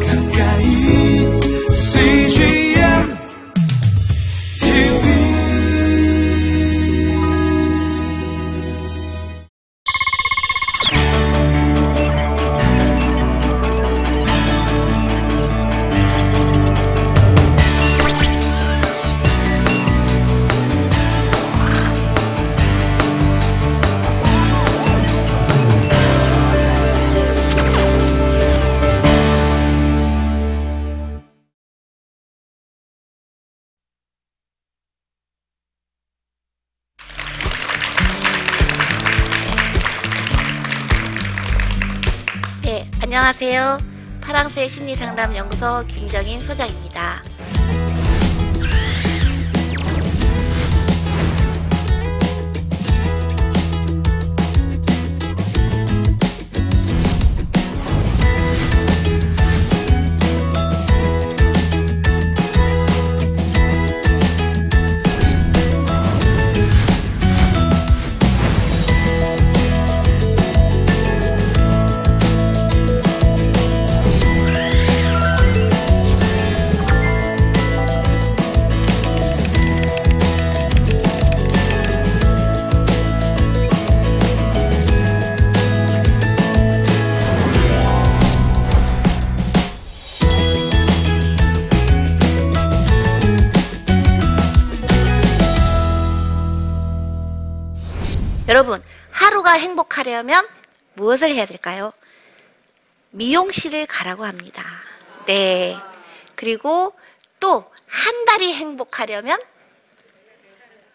가까 안녕하세요. 파랑새 심리상담 연구소 김정인 소장입니다. 여러분, 하루가 행복하려면 무엇을 해야 될까요? 미용실을 가라고 합니다. 네. 그리고 또 한 달이 행복하려면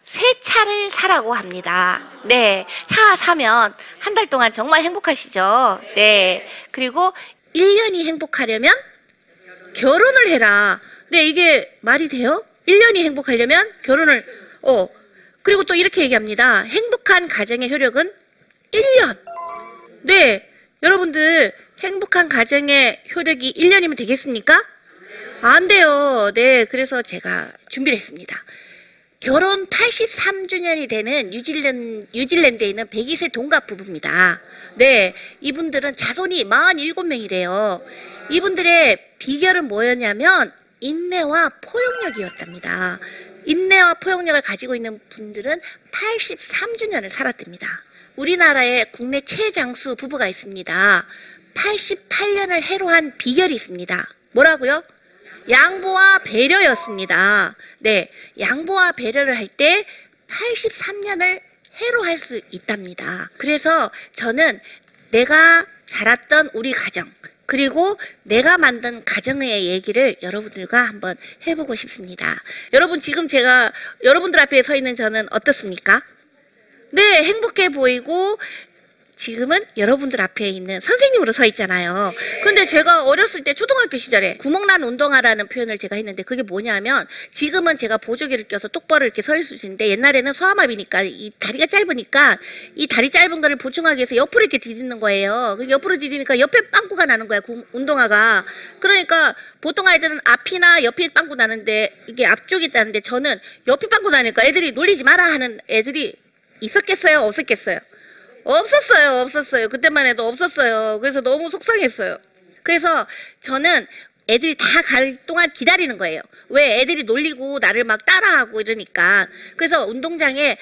새 차를 사라고 합니다. 네. 차 사면 한 달 동안 정말 행복하시죠? 네. 그리고 1년이 행복하려면 결혼을 해라. 네, 이게 말이 돼요? 1년이 행복하려면 결혼을, 어. 그리고 또 이렇게 얘기합니다. 행복한 가정의 효력은 1년. 네. 여러분들, 행복한 가정의 효력이 1년이면 되겠습니까? 안 돼요. 네. 그래서 제가 준비를 했습니다. 결혼 83주년이 되는 뉴질랜드, 뉴질랜드에 있는 102세 동갑 부부입니다. 네. 이분들은 자손이 47명이래요. 이분들의 비결은 뭐였냐면, 인내와 포용력이었답니다. 인내와 포용력을 가지고 있는 분들은 83주년을 살았답니다. 우리나라에 국내 최장수 부부가 있습니다. 88년을 해로한 비결이 있습니다. 뭐라고요? 양보와 배려였습니다. 네, 양보와 배려를 할 때 83년을 해로할 수 있답니다. 그래서 저는 내가 자랐던 우리 가정, 그리고 내가 만든 가정의 얘기를 여러분들과 한번 해보고 싶습니다. 여러분, 지금 제가 여러분들 앞에 서 있는 저는 어떻습니까? 네, 행복해 보이고, 지금은 여러분들 앞에 있는 선생님으로 서 있잖아요. 근데 제가 어렸을 때 초등학교 시절에 구멍난 운동화라는 표현을 제가 했는데 그게 뭐냐면 지금은 제가 보조기를 껴서 똑바로 이렇게 서 있을 수 있는데 옛날에는 소아마비니까 이 다리가 짧으니까 이 다리 짧은 거를 보충하기 위해서 옆으로 이렇게 디디는 거예요. 그 옆으로 디디니까 옆에 빵꾸가 나는 거야. 구- 운동화가. 그러니까 보통 아이들은 앞이나 옆이 빵꾸 나는데 이게 앞쪽이 있다는데 저는 옆이 빵꾸 나니까 애들이 놀리지 마라 하는 애들이 있었겠어요? 없었겠어요? 없었어요, 없었어요. 그때만 해도 없었어요. 그래서 너무 속상했어요. 그래서 저는 애들이 다 갈 동안 기다리는 거예요. 왜 애들이 놀리고 나를 막 따라하고 이러니까. 그래서 운동장에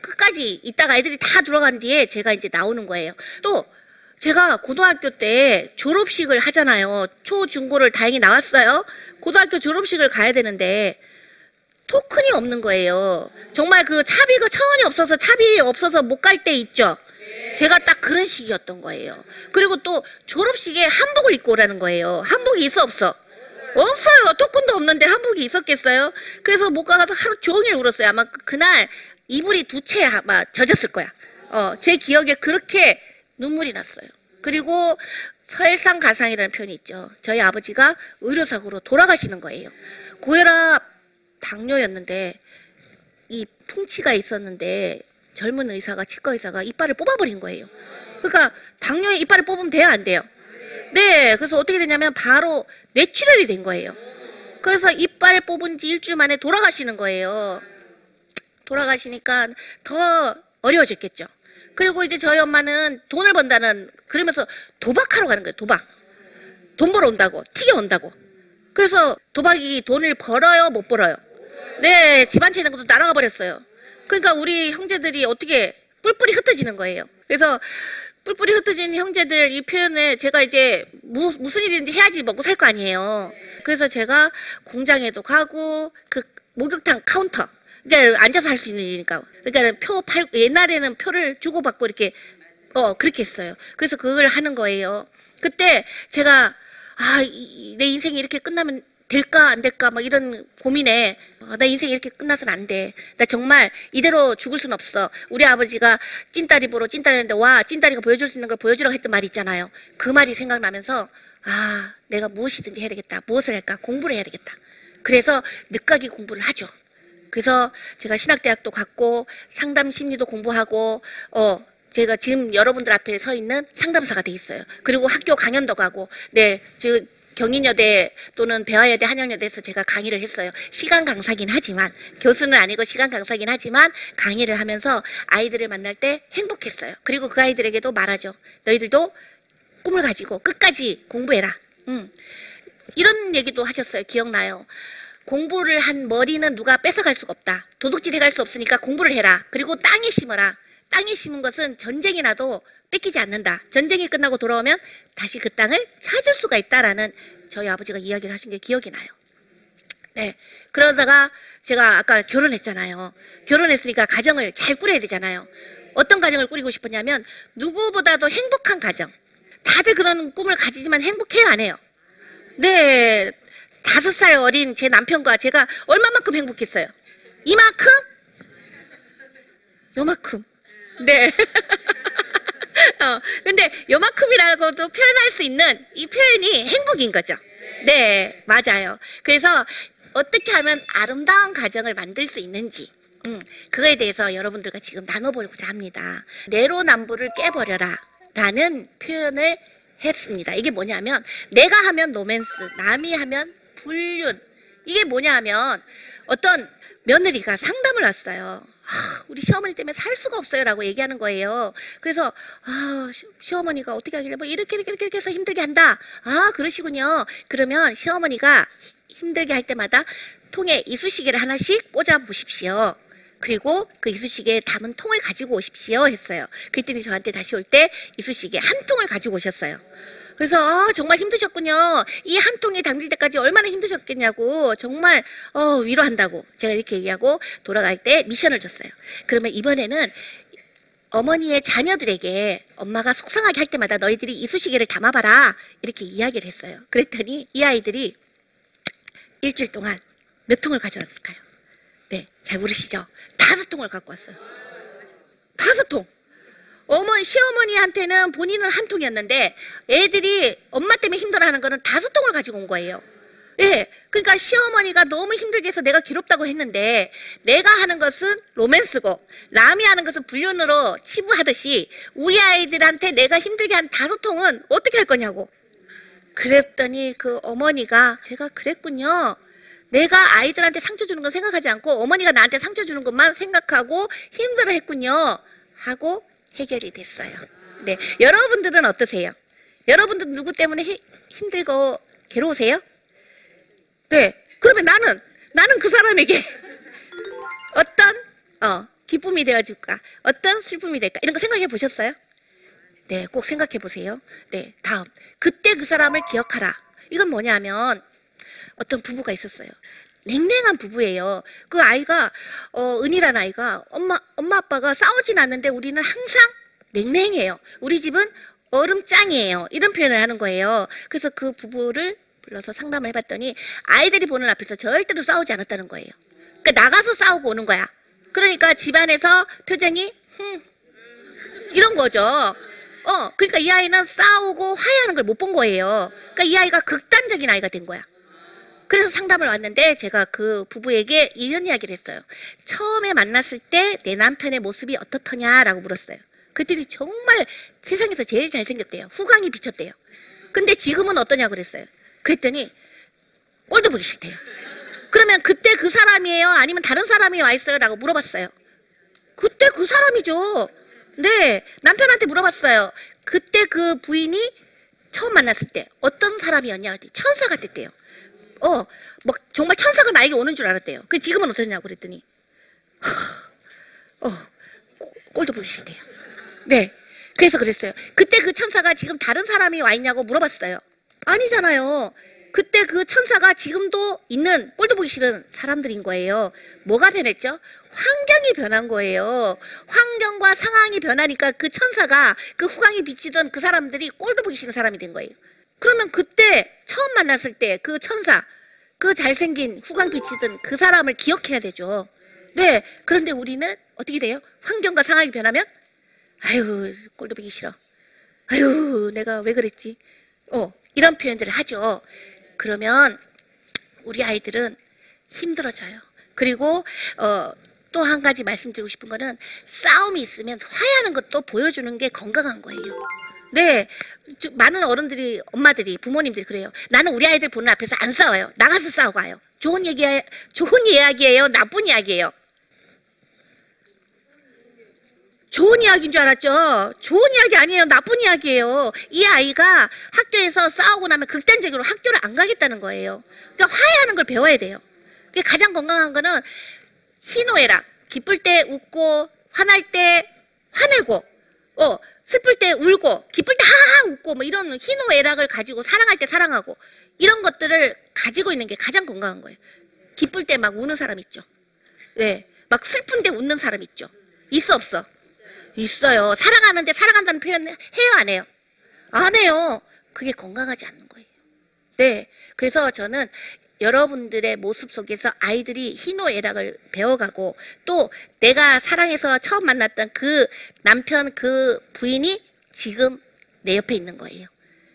끝까지 있다가 애들이 다 들어간 뒤에 제가 이제 나오는 거예요. 또 제가 고등학교 때 졸업식을 하잖아요. 초, 중고를 다행히 나왔어요. 고등학교 졸업식을 가야 되는데 토큰이 없는 거예요. 정말 그 차비가 천 원이 없어서 차비 없어서 못 갈 때 있죠. 제가 딱 그런 시기였던 거예요. 그리고 또 졸업식에 한복을 입고 오라는 거예요. 한복이 있어 없어? 없어요. 토큰도 없는데 한복이 있었겠어요? 그래서 못 가서 하루 종일 울었어요. 아마 그- 그날 이불이 두 채 아마 젖었을 거야. 어, 제 기억에 그렇게 눈물이 났어요. 그리고 설상가상이라는 표현이 있죠. 저희 아버지가 의료사고로 돌아가시는 거예요. 고혈압 당뇨였는데 이 풍치가 있었는데 젊은 의사가 치과 의사가 이빨을 뽑아버린 거예요. 그러니까 당뇨에 이빨을 뽑으면 돼요, 안 돼요? 네, 그래서 어떻게 되냐면 바로 뇌출혈이 된 거예요. 그래서 이빨 뽑은 지 일주일 만에 돌아가시는 거예요. 돌아가시니까 더 어려워졌겠죠. 그리고 이제 저희 엄마는 돈을 번다는 그러면서 도박하러 가는 거예요. 도박. 돈 벌어 온다고, 튀겨 온다고. 그래서 도박이 돈을 벌어요, 못 벌어요? 네, 집안채 있는 것도 날아가 버렸어요. 그러니까 우리 형제들이 어떻게 뿔뿔이 흩어지는 거예요. 그래서 뿔뿔이 흩어진 형제들 이 표현에 제가 이제 무, 무슨 일인지 해야지 먹고 살 거 아니에요. 그래서 제가 공장에도 가고 그 목욕탕 카운터 그러니까 앉아서 할 수 있는 일이니까 그러니까 표 팔 옛날에는 표를 주고받고 이렇게 어 그렇게 했어요. 그래서 그걸 하는 거예요. 그때 제가 아 내 인생이 이렇게 끝나면 될까 안 될까 막 이런 고민에 어, 나 인생이 이렇게 끝나서는 안 돼. 나 정말 이대로 죽을 순 없어. 우리 아버지가 찐따리 보러 찐따리인데 와 찐따리가 보여줄 수 있는 걸 보여주라고 했던 말이 있잖아요. 그 말이 생각나면서 아 내가 무엇이든지 해야 되겠다. 무엇을 할까? 공부를 해야 되겠다. 그래서 늦가기 공부를 하죠. 그래서 제가 신학대학도 갔고 상담 심리도 공부하고 어 제가 지금 여러분들 앞에 서 있는 상담사가 돼 있어요. 그리고 학교 강연도 가고 네, 즉 경인여대 또는 배화여대 한양여대에서 제가 강의를 했어요. 시간 강사긴 하지만 교수는 아니고 시간 강사긴 하지만 강의를 하면서 아이들을 만날 때 행복했어요. 그리고 그 아이들에게도 말하죠. 너희들도 꿈을 가지고 끝까지 공부해라. 음. 이런 얘기도 하셨어요. 기억나요? 공부를 한 머리는 누가 뺏어갈 수가 없다. 도둑질 해 갈 수 없으니까 공부를 해라. 그리고 땅에 심어라. 땅에 심은 것은 전쟁이 나도 뺏기지 않는다. 전쟁이 끝나고 돌아오면 다시 그 땅을 찾을 수가 있다라는 저희 아버지가 이야기를 하신 게 기억이 나요. 네. 그러다가 제가 아까 결혼했잖아요. 결혼했으니까 가정을 잘 꾸려야 되잖아요. 어떤 가정을 꾸리고 싶었냐면 누구보다도 행복한 가정. 다들 그런 꿈을 가지지만 행복해요, 안 해요? 네. 다섯 살 어린 제 남편과 제가 얼마만큼 행복했어요? 이만큼? 요만큼. 네. 어, 근데 요만큼이라고도 표현할 수 있는 이 표현이 행복인 거죠. 네, 맞아요. 그래서 어떻게 하면 아름다운 가정을 만들 수 있는지, 음, 그거에 대해서 여러분들과 지금 나눠보고자 합니다. 내로남불을 깨버려라. 라는 표현을 했습니다. 이게 뭐냐면, 내가 하면 로맨스, 남이 하면 불륜. 이게 뭐냐 하면, 어떤 며느리가 상담을 왔어요. 아, 우리 시어머니 때문에 살 수가 없어요라고 얘기하는 거예요. 그래서 아, 시- 시어머니가 어떻게 하길래 뭐 이렇게 이렇게 이렇게 해서 힘들게 한다. 아, 그러시군요. 그러면 시어머니가 힘들게 할 때마다 통에 이쑤시개를 하나씩 꽂아 보십시오. 그리고 그 이쑤시개에 담은 통을 가지고 오십시오 했어요. 그랬더니 저한테 다시 올 때 이쑤시개 한 통을 가지고 오셨어요. 그래서 아, 정말 힘드셨군요. 이 한 통이 담길 때까지 얼마나 힘드셨겠냐고 정말 어, 위로한다고 제가 이렇게 얘기하고 돌아갈 때 미션을 줬어요. 그러면 이번에는 어머니의 자녀들에게 엄마가 속상하게 할 때마다 너희들이 이쑤시개를 담아봐라 이렇게 이야기를 했어요. 그랬더니 이 아이들이 일주일 동안 몇 통을 가져왔을까요? 네, 잘 모르시죠? 다섯 통을 갖고 왔어요. 다섯 통. 어머니, 시어머니한테는 본인은 한 통이었는데 애들이 엄마 때문에 힘들어하는 거는 다섯 통을 가지고 온 거예요. 예, 그러니까 시어머니가 너무 힘들게 해서 내가 괴롭다고 했는데 내가 하는 것은 로맨스고 남이 하는 것은 불륜으로 치부하듯이 우리 아이들한테 내가 힘들게 한 다섯 통은 어떻게 할 거냐고. 그랬더니 그 어머니가 제가 그랬군요. 내가 아이들한테 상처 주는 건 생각하지 않고 어머니가 나한테 상처 주는 것만 생각하고 힘들어 했군요. 하고 해결이 됐어요. 네. 여러분들은 어떠세요? 여러분들 누구 때문에 히- 힘들고 괴로우세요? 네. 그러면 나는, 나는 그 사람에게 어떤, 어, 기쁨이 되어줄까? 어떤 슬픔이 될까? 이런 거 생각해 보셨어요? 네, 꼭 생각해 보세요. 네, 다음. 그때 그 사람을 기억하라. 이건 뭐냐면, 어떤 부부가 있었어요. 냉랭한 부부예요. 그 아이가, 어, 은이라는 아이가, 엄마, 엄마 아빠가 싸우진 않는데 우리는 항상 냉랭해요. 우리 집은 얼음장이에요. 이런 표현을 하는 거예요. 그래서 그 부부를 불러서 상담을 해봤더니 아이들이 보는 앞에서 절대로 싸우지 않았다는 거예요. 그러니까 나가서 싸우고 오는 거야. 그러니까 집안에서 표정이, 흠, 이런 거죠. 어, 그러니까 이 아이는 싸우고 화해하는 걸 못 본 거예요. 그러니까 이 아이가 극단적인 아이가 된 거야. 그래서 상담을 왔는데 제가 그 부부에게 이런 이야기를 했어요. 처음에 만났을 때 내 남편의 모습이 어떻더냐라고 물었어요. 그랬더니 정말 세상에서 제일 잘생겼대요. 후광이 비쳤대요. 근데 지금은 어떠냐고 그랬어요. 그랬더니 꼴도 보기 싫대요. 그러면 그때 그 사람이에요? 아니면 다른 사람이 와 있어요? 라고 물어봤어요. 그때 그 사람이죠. 네, 남편한테 물어봤어요. 그때 그 부인이 처음 만났을 때 어떤 사람이었냐 천사 같았대요. 어, 뭐 정말 천사가 나에게 오는 줄 알았대요. 그 지금은 어떠냐고 그랬더니 어, 꼴- 꼴도 보기 싫대요. 네. 그래서 그랬어요. 그때 그 천사가 지금 다른 사람이 와 있냐고 물어봤어요. 아니잖아요. 그때 그 천사가 지금도 있는 꼴도 보기 싫은 사람들인 거예요. 뭐가 변했죠? 환경이 변한 거예요. 환경과 상황이 변하니까 그 천사가 그 후광이 비치던 그 사람들이 꼴도 보기 싫은 사람이 된 거예요. 그러면 그때 처음 만났을 때 그 천사, 그 잘생긴 후광 비치던 그 사람을 기억해야 되죠. 네. 그런데 우리는 어떻게 돼요? 환경과 상황이 변하면 아유, 꼴도 보기 싫어. 아유, 내가 왜 그랬지? 어, 이런 표현들을 하죠. 그러면 우리 아이들은 힘들어져요. 그리고 어, 또 한 가지 말씀드리고 싶은 거는 싸움이 있으면 화해하는 것도 보여주는 게 건강한 거예요. 네, 저- 많은 어른들이, 엄마들이, 부모님들이 그래요. 나는 우리 아이들 보는 앞에서 안 싸워요. 나가서 싸우고 가요. 좋은 얘기, 좋은 이야기예요. 나쁜 이야기예요. 좋은 이야기인 줄 알았죠? 좋은 이야기 아니에요. 나쁜 이야기예요. 이 아이가 학교에서 싸우고 나면 극단적으로 학교를 안 가겠다는 거예요. 그러니까 화해하는 걸 배워야 돼요. 그게 가장 건강한 거는 희노애락. 기쁠 때 웃고, 화날 때 화내고, 어, 슬플 때 울고, 기쁠 때 하하 웃고, 뭐 이런 희노애락을 가지고 사랑할 때 사랑하고, 이런 것들을 가지고 있는 게 가장 건강한 거예요. 기쁠 때 막 우는 사람 있죠. 네. 막 슬픈 데 웃는 사람 있죠. 있어, 없어? 있어요. 사랑하는데 사랑한다는 표현 해요, 안 해요? 안 해요. 그게 건강하지 않는 거예요. 네. 그래서 저는 여러분들의 모습 속에서 아이들이 희노애락을 배워가고 또 내가 사랑해서 처음 만났던 그 남편 그 부인이 지금 내 옆에 있는 거예요.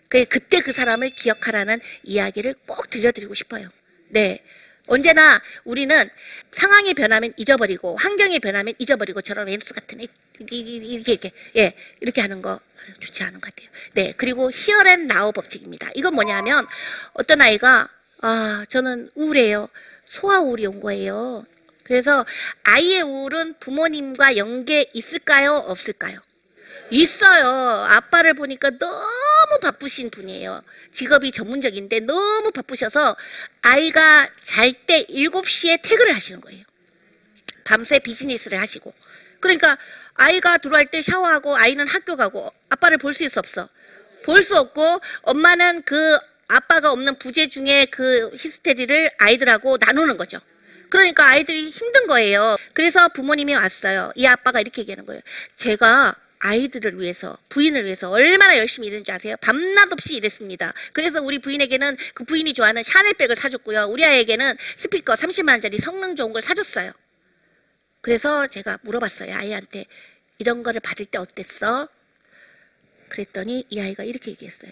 그 그때 그 사람을 기억하라는 이야기를 꼭 들려드리고 싶어요. 네. 언제나 우리는 상황이 변하면 잊어버리고 환경이 변하면 잊어버리고처럼 왼수 같은 애 이렇게 이렇게 예 이렇게 하는 거 좋지 않은 것 같아요. 네 그리고 히어앤 나우 법칙입니다. 이건 뭐냐면 어떤 아이가 아 저는 우울해요. 소아 우울이 온 거예요. 그래서 아이의 우울은 부모님과 연계 있을까요? 없을까요? 있어요. 아빠를 보니까 너무 바쁘신 분이에요. 직업이 전문적인데 너무 바쁘셔서 아이가 잘 때 7시에 퇴근을 하시는 거예요. 밤새 비즈니스를 하시고. 그러니까 아이가 들어갈 때 샤워하고 아이는 학교 가고 아빠를 볼 수 있어 없어? 볼 수 없고 엄마는 그 아빠가 없는 부재 중에 그 히스테리를 아이들하고 나누는 거죠. 그러니까 아이들이 힘든 거예요. 그래서 부모님이 왔어요. 이 아빠가 이렇게 얘기하는 거예요. 제가 아이들을 위해서, 부인을 위해서 얼마나 열심히 일했는지 아세요? 밤낮 없이 일했습니다. 그래서 우리 부인에게는 그 부인이 좋아하는 샤넬백을 사줬고요. 우리 아이에게는 스피커 30만원짜리 성능 좋은 걸 사줬어요. 그래서 제가 물어봤어요. 아이한테 이런 거를 받을 때 어땠어? 그랬더니 이 아이가 이렇게 얘기했어요.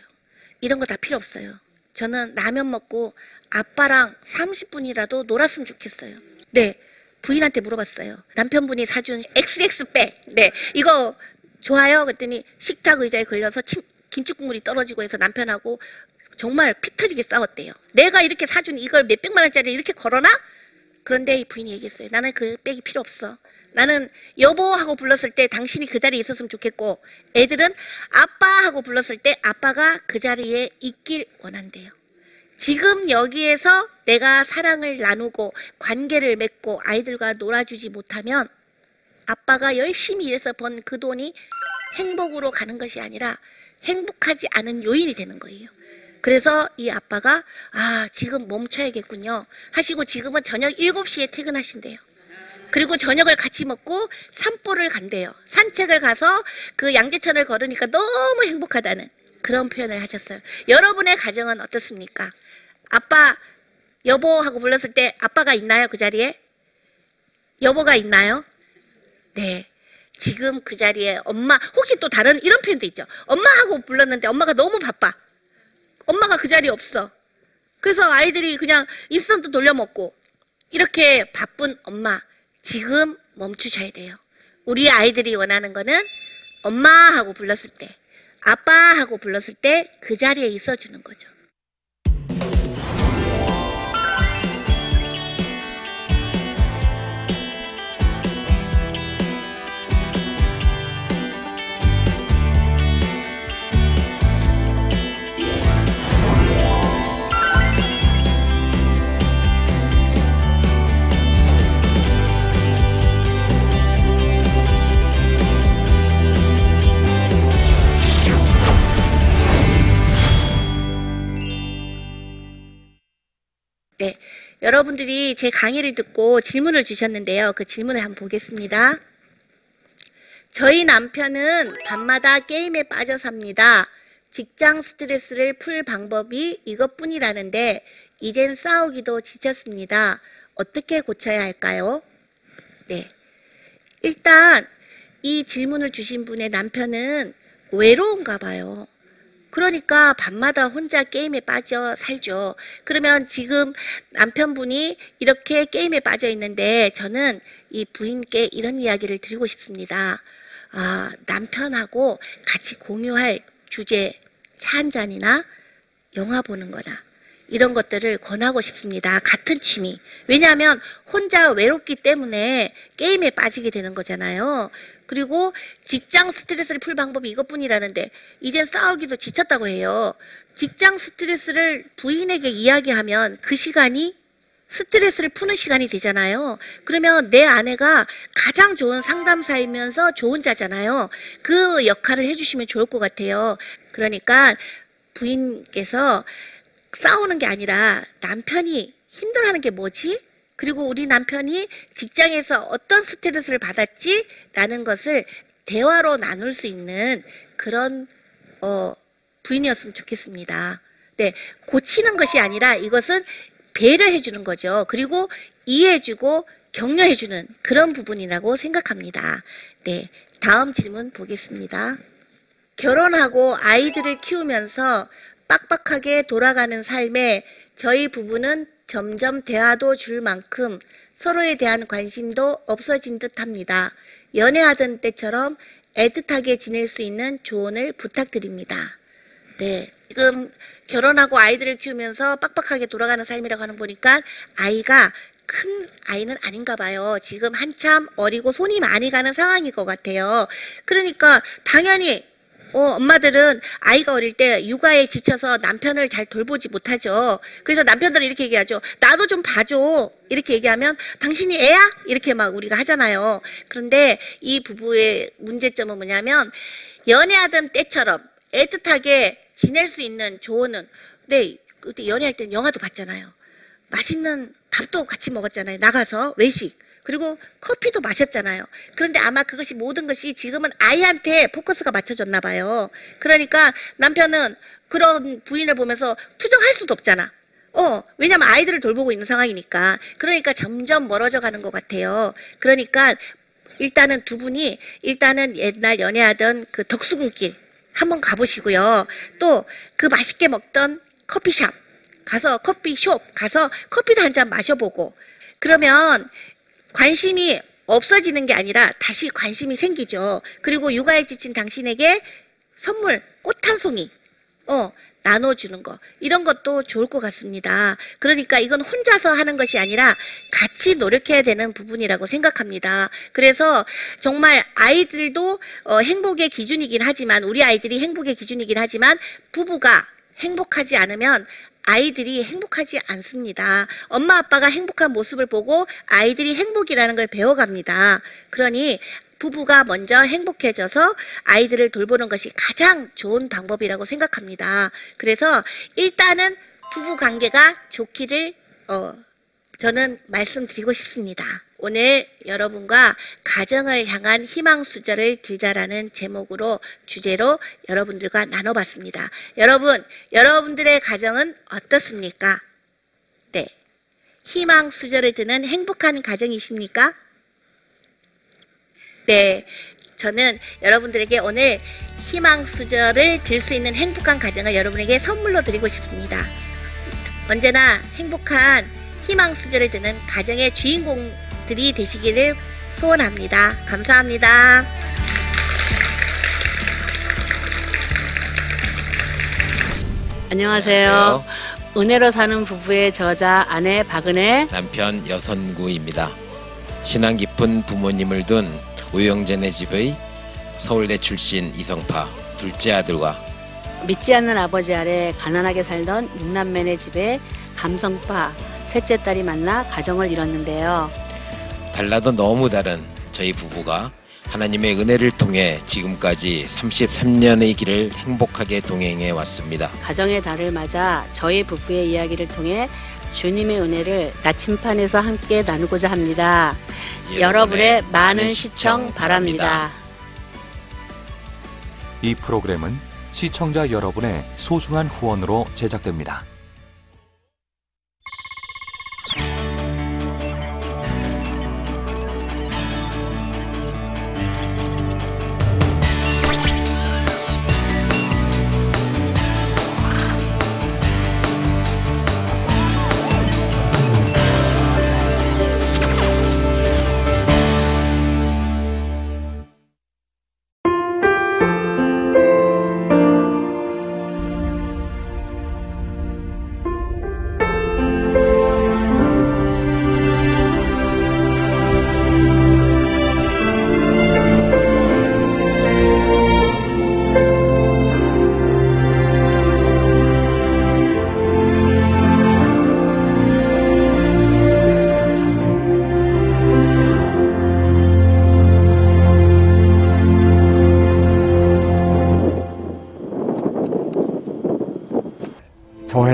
이런 거 다 필요 없어요. 저는 라면 먹고 아빠랑 30분이라도 놀았으면 좋겠어요. 네. 부인한테 물어봤어요. 남편분이 사준 XX백. 네. 이거 좋아요? 그랬더니 식탁 의자에 걸려서 침, 김치 국물이 떨어지고 해서 남편하고 정말 피 터지게 싸웠대요. 내가 이렇게 사준 이걸 몇백만 원짜리 이렇게 걸어놔? 그런데 이 부인이 얘기했어요. 나는 그 백이 필요 없어. 나는 여보 하고 불렀을 때 당신이 그 자리에 있었으면 좋겠고 애들은 아빠 하고 불렀을 때 아빠가 그 자리에 있길 원한대요. 지금 여기에서 내가 사랑을 나누고 관계를 맺고 아이들과 놀아주지 못하면 아빠가 열심히 일해서 번 그 돈이 행복으로 가는 것이 아니라 행복하지 않은 요인이 되는 거예요. 그래서 이 아빠가 아 지금 멈춰야겠군요 하시고 지금은 저녁 7시에 퇴근하신대요. 그리고 저녁을 같이 먹고 산보를 간대요. 산책을 가서 그 양재천을 걸으니까 너무 행복하다는 그런 표현을 하셨어요. 여러분의 가정은 어떻습니까? 아빠 여보 하고 불렀을 때 아빠가 있나요 그 자리에? 여보가 있나요? 네. 지금 그 자리에 엄마 혹시 또 다른 이런 표현도 있죠. 엄마 하고 불렀는데 엄마가 너무 바빠. 엄마가 그 자리에 없어. 그래서 아이들이 그냥 인스턴트 돌려 먹고 이렇게 바쁜 엄마 지금 멈추셔야 돼요. 우리 아이들이 원하는 거는 엄마 하고 불렀을 때 아빠 하고 불렀을 때 그 자리에 있어 주는 거죠. 여러분들이 제 강의를 듣고 질문을 주셨는데요. 그 질문을 한번 보겠습니다. 저희 남편은 밤마다 게임에 빠져 삽니다. 직장 스트레스를 풀 방법이 이것뿐이라는데 이젠 싸우기도 지쳤습니다. 어떻게 고쳐야 할까요? 네. 일단 이 질문을 주신 분의 남편은 외로운가 봐요. 그러니까 밤마다 혼자 게임에 빠져 살죠. 그러면 지금 남편분이 이렇게 게임에 빠져 있는데 저는 이 부인께 이런 이야기를 드리고 싶습니다. 아, 남편하고 같이 공유할 주제 차 한 잔이나 영화 보는 거나 이런 것들을 권하고 싶습니다. 같은 취미. 왜냐하면 혼자 외롭기 때문에 게임에 빠지게 되는 거잖아요. 그리고 직장 스트레스를 풀 방법이 이것뿐이라는데 이젠 싸우기도 지쳤다고 해요. 직장 스트레스를 부인에게 이야기하면 그 시간이 스트레스를 푸는 시간이 되잖아요. 그러면 내 아내가 가장 좋은 상담사이면서 좋은 자잖아요. 그 역할을 해주시면 좋을 것 같아요. 그러니까 부인께서 싸우는 게 아니라 남편이 힘들어하는 게 뭐지? 그리고 우리 남편이 직장에서 어떤 스트레스를 받았지? 라는 것을 대화로 나눌 수 있는 그런 어, 부인이었으면 좋겠습니다. 네, 고치는 것이 아니라 이것은 배려해 주는 거죠. 그리고 이해해 주고 격려해 주는 그런 부분이라고 생각합니다. 네, 다음 질문 보겠습니다. 결혼하고 아이들을 키우면서 빡빡하게 돌아가는 삶에 저희 부부는 점점 대화도 줄 만큼 서로에 대한 관심도 없어진 듯 합니다. 연애하던 때처럼 애틋하게 지낼 수 있는 조언을 부탁드립니다. 네. 지금 결혼하고 아이들을 키우면서 빡빡하게 돌아가는 삶이라고 하는 거 보니까 아이가 큰 아이는 아닌가 봐요. 지금 한참 어리고 손이 많이 가는 상황인 것 같아요. 그러니까 당연히 어, 엄마들은 아이가 어릴 때 육아에 지쳐서 남편을 잘 돌보지 못하죠. 그래서 남편들은 이렇게 얘기하죠. 나도 좀 봐줘. 이렇게 얘기하면 당신이 애야? 이렇게 막 우리가 하잖아요. 그런데 이 부부의 문제점은 뭐냐면 연애하던 때처럼 애틋하게 지낼 수 있는 조언은 네, 그때 연애할 때는 영화도 봤잖아요. 맛있는 밥도 같이 먹었잖아요. 나가서 외식. 그리고 커피도 마셨잖아요. 그런데 아마 그것이 모든 것이 지금은 아이한테 포커스가 맞춰졌나 봐요. 그러니까 남편은 그런 부인을 보면서 투정할 수도 없잖아. 어, 왜냐면 아이들을 돌보고 있는 상황이니까. 그러니까 점점 멀어져 가는 것 같아요. 그러니까 일단은 두 분이 일단은 옛날 연애하던 그 덕수궁길 한번 가보시고요. 또 그 맛있게 먹던 커피샵 가서 커피숍 가서 커피도 한 잔 마셔보고 그러면 관심이 없어지는 게 아니라 다시 관심이 생기죠. 그리고 육아에 지친 당신에게 선물 꽃 한 송이 어 나눠주는 거 이런 것도 좋을 것 같습니다. 그러니까 이건 혼자서 하는 것이 아니라 같이 노력해야 되는 부분이라고 생각합니다. 그래서 정말 아이들도 어, 행복의 기준이긴 하지만 우리 아이들이 행복의 기준이긴 하지만 부부가 행복하지 않으면 아이들이 행복하지 않습니다. 엄마 아빠가 행복한 모습을 보고 아이들이 행복이라는 걸 배워갑니다. 그러니 부부가 먼저 행복해져서 아이들을 돌보는 것이 가장 좋은 방법이라고 생각합니다. 그래서 일단은 부부 관계가 좋기를 어, 저는 말씀드리고 싶습니다. 오늘 여러분과 가정을 향한 희망 수저를 들자라는 제목으로 주제로 여러분들과 나눠봤습니다. 여러분, 여러분들의 가정은 어떻습니까? 네. 희망 수저를 드는 행복한 가정이십니까? 네. 저는 여러분들에게 오늘 희망 수저를 들 수 있는 행복한 가정을 여러분에게 선물로 드리고 싶습니다. 언제나 행복한 희망 수저를 드는 가정의 주인공 들이 되시기를 소원합니다. 감사합니다. 안녕하세요. 은혜로 사는 부부의 저자 아내 박은혜 남편 여선구입니다. 신앙 깊은 부모님을 둔 우영재네 집의 서울대 출신 이성파 둘째 아들과 믿지 않는 아버지 아래 가난하게 살던 육남매네 집에 감성파 셋째 딸이 만나 가정을 이뤘는데요. 달라도 너무 다른 저희 부부가 하나님의 은혜를 통해 지금까지 33년의 길을 행복하게 동행해 왔습니다. 가정의 달을 맞아 저희 부부의 이야기를 통해 주님의 은혜를 나침판에서 함께 나누고자 합니다. 여러분의 많은 시청 바랍니다. 이 프로그램은 시청자 여러분의 소중한 후원으로 제작됩니다.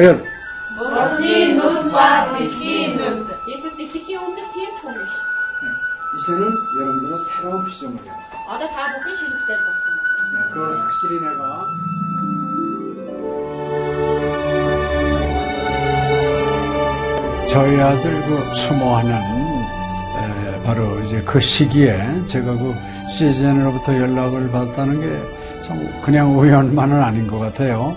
허혈. 멋진 눈과 빛이 눈. 예스 스티키 오늘 팀토니시. 이제는 여러분들은 새로운 시점을 해요. 아다 다 보기 싫을 때 봤어. 그걸 확실히 내가 저희 아들 그 추모하는 에, 바로 이제 그 시기에 제가 그 시즌으로부터 연락을 받았다는 게 참 그냥 우연만은 아닌 것 같아요.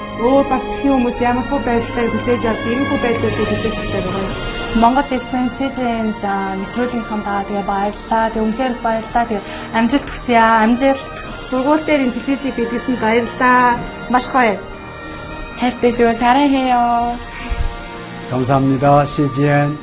өөр бас тхэн хүмүүс ямар хөө байдлаар хүлээж авд ийм хөө байдлуудыг хүлээж авдаг байгаа юм. Монгол ирсэн СЖН-д нэвтрүүлгийнхаа даа тэгээ баярлаа. Тэг үнхээр баярлаа. Тэг амжилт хүсье аа. Амжилт. Сургууль дээр ин телевизийг бидлсэн баярлаа. Маш гоё. хайртай шүү. 사랑해요. 감사합니다. CGN